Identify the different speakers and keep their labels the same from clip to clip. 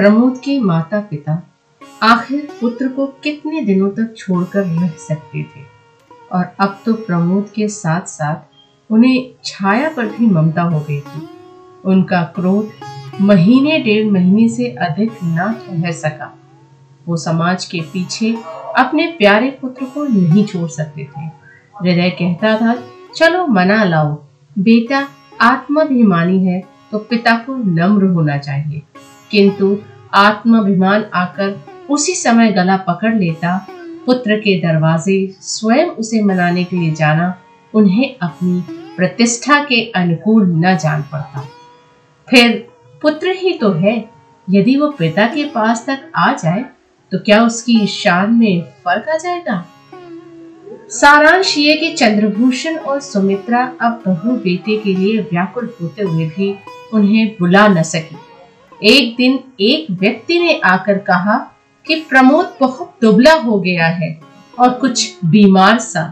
Speaker 1: प्रमोद के माता पिता आखिर पुत्र को कितने दिनों तक छोड़कर रह सकते थे? और अब तो प्रमोद के साथ साथ उन्हें छाया पर भी ममता हो गई थी। उनका क्रोध महीने डेढ़ महीने से अधिक न रह सका। वो समाज के पीछे अपने प्यारे पुत्र को नहीं छोड़ सकते थे। हृदय कहता था, चलो मना लाओ। बेटा आत्माभिमानी है तो पिता को नम्र होना चाहिए। किंतु आत्माभिमान आकर उसी समय गला पकड़ लेता। पुत्र के दरवाजे स्वयं उसे मनाने के लिए जाना उन्हें अपनी प्रतिष्ठा के अनुकूल न जान पड़ता। फिर पुत्र ही तो है, यदि वो पिता के पास तक आ जाए तो क्या उसकी शान में फ़र्क आ जाएगा? सारांश ये कि चंद्रभूषण और सुमित्रा अब बहु बेटे के लिए व्याकुल होते हुए भी उन्हें बुला न सकी। एक दिन एक व्यक्ति ने आकर कहा कि प्रमोद बहुत दुबला हो गया है और कुछ बीमार सा।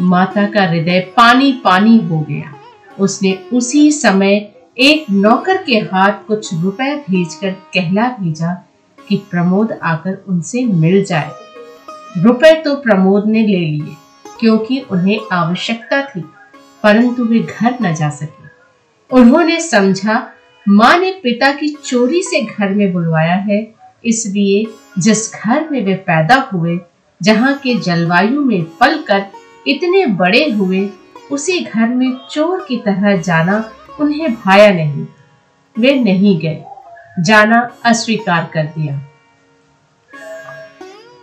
Speaker 1: माता का हृदय पानी पानी हो गया। उसने उसी समय एक नौकर के हाथ कुछ रुपए भेजकर कहला भेजा कि प्रमोद आकर उनसे मिल जाए। रुपए तो प्रमोद ने ले लिए, क्योंकि उन्हें आवश्यकता थी, परंतु वे घर न जा सके। उन्होंने समझा माँ ने पिता की चोरी से घर में बुलवाया है, इसलिए जिस घर में वे पैदा हुए, जहाँ के जलवायु में पल कर इतने बड़े हुए, उसी घर में चोर की तरह जाना उन्हें भाया नहीं। वे नहीं गए। जाना अस्वीकार कर दिया।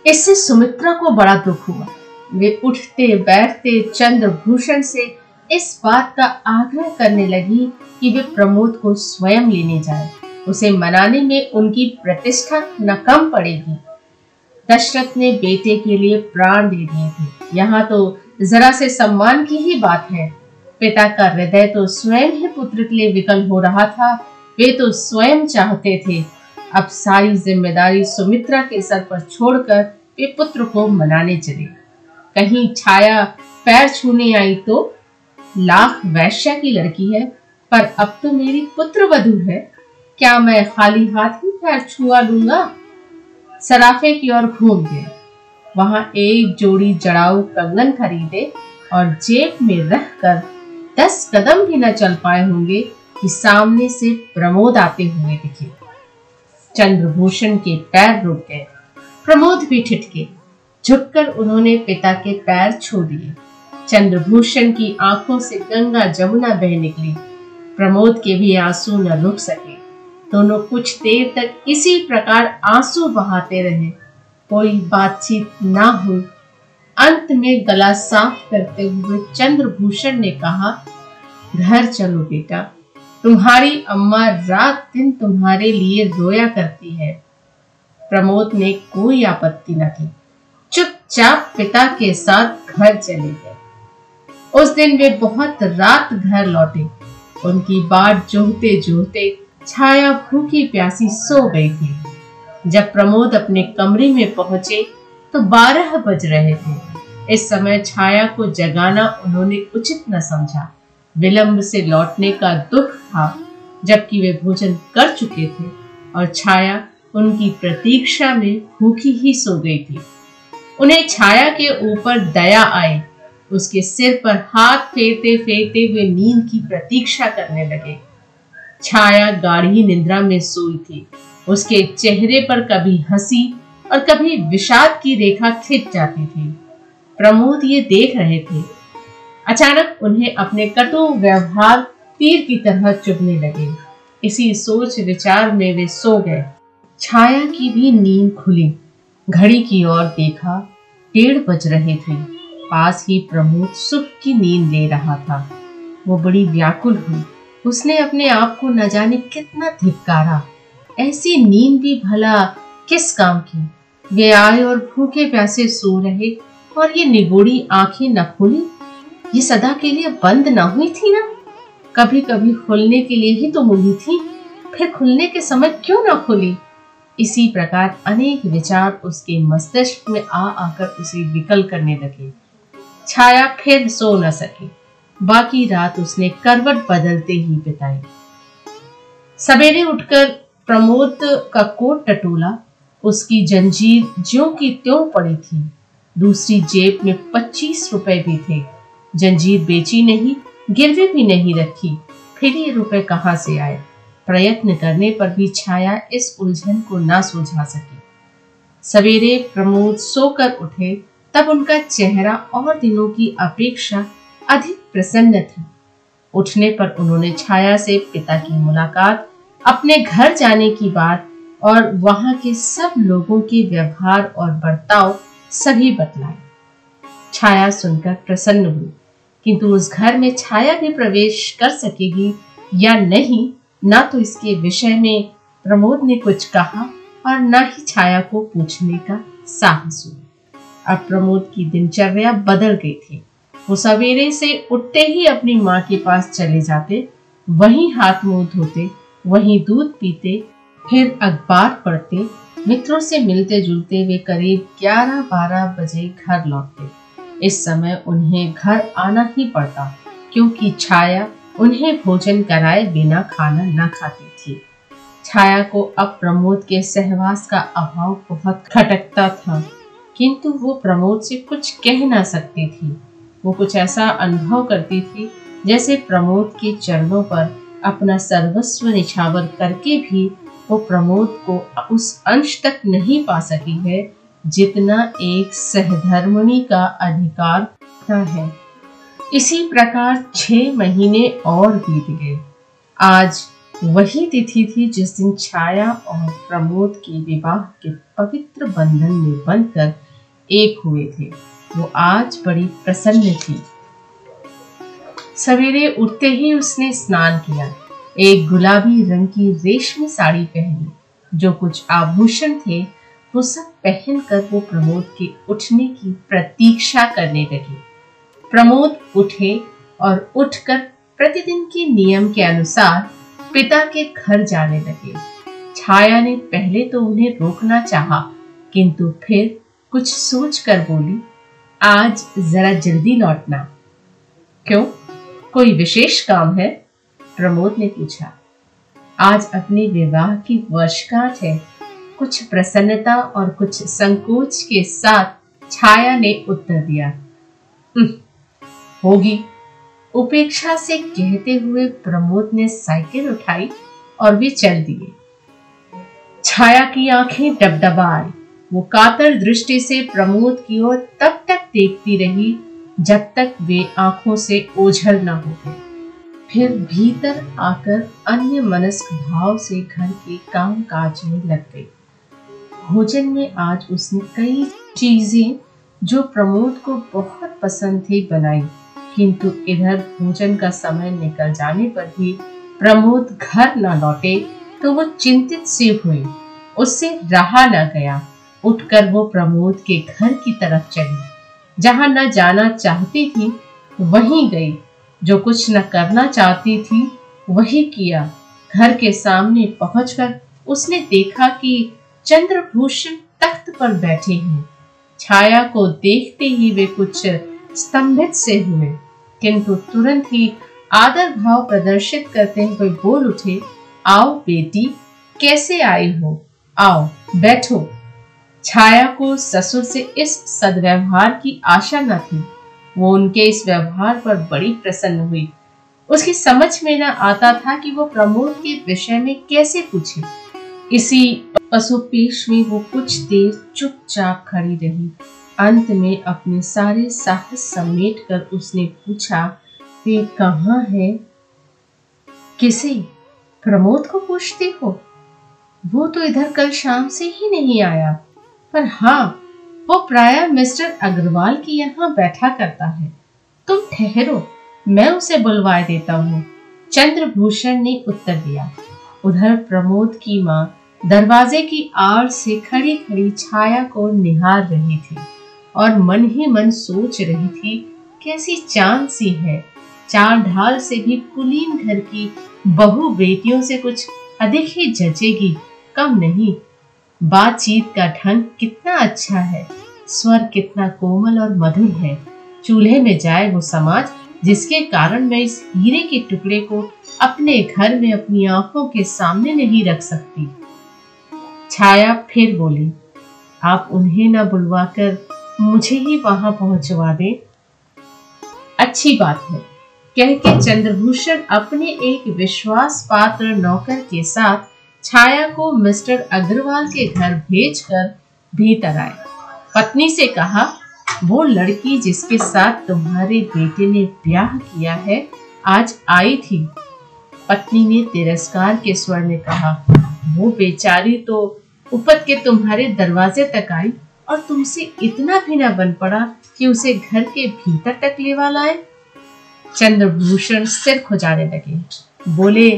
Speaker 1: इससे सुमित्रा को बड़ा दुख हुआ। वे उठते बैठते चंद्रभूषण से इस बात का आग्रह करने लगी कि वे प्रमोद को स्वयं लेने जाए। उसे मनाने में उनकी प्रतिष्ठा न कम पड़ेगी। दशरथ ने बेटे के लिए प्राण दे दिए थे। यहाँ तो जरा से सम्मान की ही बात है। पिता का हृदय तो स्वयं ही पुत्र के लिए विकल हो रहा था। वे तो स्वयं चाहते थे। अब सारी ज़िम्मेदारी सुमित्रा के सर पर छोड़कर वे पुत्र को मनाने चले। कहीं छाया पैर छूने आई तो लाख वैश्या की लड़की है, पर अब तो मेरी पुत्र वधु है। क्या मैं खाली हाथ ही पैर छुआ लूँगा? सराफे की ओर घूम गए वहाँ एक जोड़ी जड़ाऊ कंगन खरीदे और जेब में रख कर दस कदम भी न चल पाए होंगे कि सामने से प्रमोद आते हुए दिखे। चंद्रभूषण के पैर रुक गए। प्रमोद भी ठिठके। झुककर उन्होंने पिता के पैर छू दिए। चंद्रभूषण की आँखों से गंगा जमुना बह निकली। प्रमोद के भी आँसू न रुक सके। दोनों कुछ देर तक इसी प्रकार आँसू बहाते रहे। कोई बातचीत ना हुई। अंत में गला साफ़ करते हुए चंद्रभूषण ने कहा, घर चलो बेटा। तुम्हारी अम्मा रात दिन तुम्हारे लिए रोया करती है। प्रमोद ने कोई आपत्ति न की चुपचाप पिता के साथ घर चले गए। उस दिन वे बहुत रात घर लौटे। उनकी बाट जोहते जोहते छाया भूखी प्यासी सो गई थी। जब प्रमोद अपने कमरे में पहुँचे तो बारह बज रहे थे। इस समय छाया को जगाना उन्होंने उचित न समझा। विलंब से लौटने का दुख था, जबकि वे भोजन कर चुके थे और छाया उनकी प्रतीक्षा में भूखी ही सो गई थी। उन्हें छाया के ऊपर दया आई। उसके सिर पर हाथ फेरते फेरते वे नींद की प्रतीक्षा करने लगे। छाया गाढ़ी निद्रा में सोई थी। उसके चेहरे पर कभी हँसी और कभी विषाद की रेखा खिंच जाती थी। प्रमोद ये देख रहे थे। अचानक उन्हें अपने कटु व्यवहार तीर की तरह चुभने लगे। इसी सोच विचार में वे सो गए। छाया की भी नींद खुली। घड़ी की ओर देखा, डेढ़ बज रहे थे। पास ही प्रमोद सुख की नींद ले रहा था। वो बड़ी व्याकुल हुई। उसने अपने आप को न जाने कितना धिक्कारा। ऐसी नींद भी भला किस काम की? वे आए और भूखे प्यासे सो रहे और ये निगोड़ी आँखें न खुली? ये सदा के लिए बंद न हुई थी ना? कभी कभी खुलने के लिए ही तो मुड़ी थी। फिर खुलने के समय क्यों न खुली? इसी प्रकार अनेक विचार उसके मस्तिष्क में आ आकर उसे विकल करने लगे। छाया फिर सो न सकी। बाकी रात उसने करवट बदलते ही बिताई। सवेरे उठकर प्रमोद का कोट टटोला, उसकी जंजीर ज्यो की त्यों पड़ी थी। दूसरी जेब में पच्चीस रुपए भी थे। जंजीर बेची नहीं, गिरवी भी नहीं रखी, फिर ये रुपए कहाँ से आए? प्रयत्न करने पर भी छाया इस उलझन को ना सुलझा सकी। सवेरे प्रमोद सोकर उठे तब उनका चेहरा और दिनों की अपेक्षा अधिक प्रसन्न था। उठने पर उन्होंने छाया से पिता की मुलाकात, अपने घर जाने की बात और वहाँ के सब लोगों के व्यवहार और बर्ताव सभी बतलाए। छाया सुनकर प्रसन्न हुई, किंतु उस घर में छाया भी प्रवेश कर सकेगी या नहीं, ना तो इसके विषय में प्रमोद ने कुछ कहा और न ही छाया को पूछने का साहस हुआ। अब प्रमोद की दिनचर्या बदल गई थी। वो सवेरे से उठते ही अपनी माँ के पास चले जाते, वहीं हाथ मुँह धोते, वहीं दूध पीते, फिर अखबार पढ़ते, मित्रों से मिलते जुलते वे करीब 11-12 बजे घर लौटते। इस समय उन्हें घर आना ही पड़ता, क्योंकि छाया उन्हें भोजन कराए बिना खाना न खाती थी। छाया को अब प्रमोद के सहवास का अभाव बहुत खटकता था। किंतु वो प्रमोद से कुछ कह ना सकती थी। वो कुछ ऐसा अनुभव करती थी, जैसे प्रमोद के चरणों पर अपना सर्वस्व निछावर करके भी वो प्रमोद को उस अंश तक नहीं पा सकी है, जितना एक सहधर्मणी का अधिकार था है। इसी प्रकार छह महीने और बीत गए। आज वही तिथि थी जिस दिन छाया और प्रमोद के विवाह के पवित्र बंधन में बनकर एक हुए थे। वो आज बड़ी प्रसन्न थी। सवेरे उठते ही उसने स्नान किया। एक गुलाबी रंग की रेशमी साड़ी पहनी। जो कुछ आभूषण थे वो सब पहनकर वो प्रमोद के उठने की प्रतीक्षा करने लगी। प्रमोद उठे और उठकर प्रतिदिन के नियम के अनुसार पिता के घर जाने लगे। छाया ने पहले तो उन्हें रोकना चाहा, किंतु फिर कुछ सोच कर बोली, आज जरा जल्दी लौटना। क्यों? कोई विशेष काम है? प्रमोद ने पूछा। आज अपने विवाह की वर्षगांठ है। कुछ प्रसन्नता और कुछ संकोच के साथ छाया ने उत्तर दिया। होगी। उपेक्षा से कहते हुए प्रमोद ने साइकिल उठाई और वे चल दिए। छाया की आँखें डबडबाई। वो कातर दृष्टि से प्रमोद की ओर तब तक देखती रही, जब तक वे आँखों से ओझल न हो गए फिर भीतर आकर अन्य मनस्क भाव से घर के काम काज में लग गई। भोजन में आज उसने कई चीज़ें जो प्रमोद को बहुत पसंद थी बनाई, किंतु इधर भोजन का समय निकल जाने पर भी प्रमोद घर न लौटे तो वो चिंतित सी हुई। उससे रहा न गया। उठकर वो प्रमोद के घर की तरफ़ चली। जहाँ न जाना चाहती थी, वहीं गई। जो कुछ न करना चाहती थी, वही किया। घर के सामने पहुंचकर उसने देखा कि चंद्रभूषण तख्त पर बैठे हैं। छाया को देखते ही वे कुछ स्तंभित से हुए, किंतु तुरंत ही आदर भाव प्रदर्शित करते हुए बोल उठे, आओ बेटी, कैसे आई हो? आओ, बैठो। छाया को ससुर से इस सदव्यवहार की आशा न थी। वो उनके इस व्यवहार पर बड़ी प्रसन्न हुई। उसकी समझ में न आता था कि वो प्रमोद के विषय में कैसे पूछे। इसी पशुपेश में वो कुछ देर चुपचाप खड़ी रही। अंत में अपने सारे साहस समेट कर उसने पूछा वे कहा है? किसे? प्रमोद को पूछते हो? वो तो इधर कल शाम से ही नहीं आया। पर हाँ वो प्राय मिस्टर अग्रवाल की यहाँ बैठा करता है। तुम ठहरो, मैं उसे बुलवाए देता हूँ। चंद्रभूषण ने उत्तर दिया। उधर प्रमोद की माँ दरवाजे की आड़ से खड़ी खड़ी छाया को निहार रही थी और मन ही मन सोच रही थी, कैसी चाँद सी है। चार ढाल से भी कुलीन घर की बहु बेटियों से कुछ अधिक ही जचेगी, कम नहीं। बातचीत का ढंग कितना अच्छा है। स्वर कितना कोमल और मधुर है। चूल्हे में जाए वो समाज, जिसके कारण मैं इस हीरे के टुकड़े को अपने घर में अपनी आँखों के सामने नहीं रख सकती। छाया फिर बोली, आप उन्हें न बुलवाकर मुझे ही वहाँ पहुंचवा दें? अच्छी बात है। कह के चंद्रभूषण अपने एक विश्वास पात्र नौकर के साथ छाया को मिस्टर अग्रवाल के घर भेजकर भीतर आए। पत्नी से कहा, वो लड़की जिसके साथ तुम्हारे बेटे ने ब्याह किया है, आज आई थी। पत्नी ने तिरस्कार के स्वर में कहा, वो बेचारी तो उपत के तुम्हारे दरवाजे तक आई और तुमसे इतना भी ना बन पड़ा कि उसे घर के भीतर तक लेवा लाए? चंद्रभूषण सिर खुजाने लगे। बोले,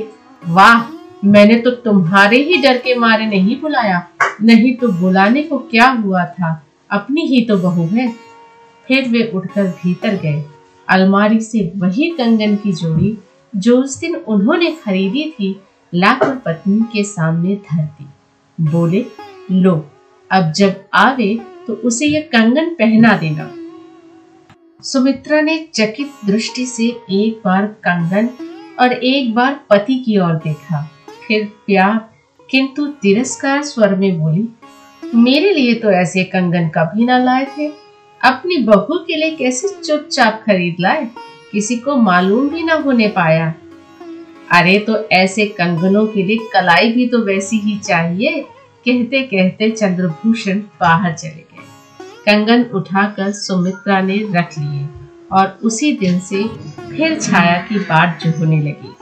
Speaker 1: वाह मैंने तो तुम्हारे ही डर के मारे नहीं बुलाया, नहीं तो बुलाने को क्या हुआ था? अपनी ही तो बहू है। फिर वे उठकर भीतर गए। अलमारी से वही कंगन की जोड़ी, जो उस दिन उन्होंने खरीदी थी लाकर पत्नी के सामने धर दी बोले, लो, अब जब आवे तो उसे यह कंगन पहना देना। सुमित्रा ने चकित दृष्टि से एक बार कंगन और एक बार पति की ओर देखा। फिर प्यार किंतु तिरस्कार स्वर में बोली, मेरे लिए तो ऐसे कंगन कभी ना लाए थे। अपनी बहू के लिए कैसे चुपचाप खरीद लाए? किसी को मालूम भी ना होने पाया। अरे तो ऐसे कंगनों के लिए कलाई भी तो वैसी ही चाहिए। कहते कहते चंद्रभूषण बाहर चले गए। कंगन उठाकर सुमित्रा ने रख लिए और उसी दिन से फिर छाया की बात जो होने लगी।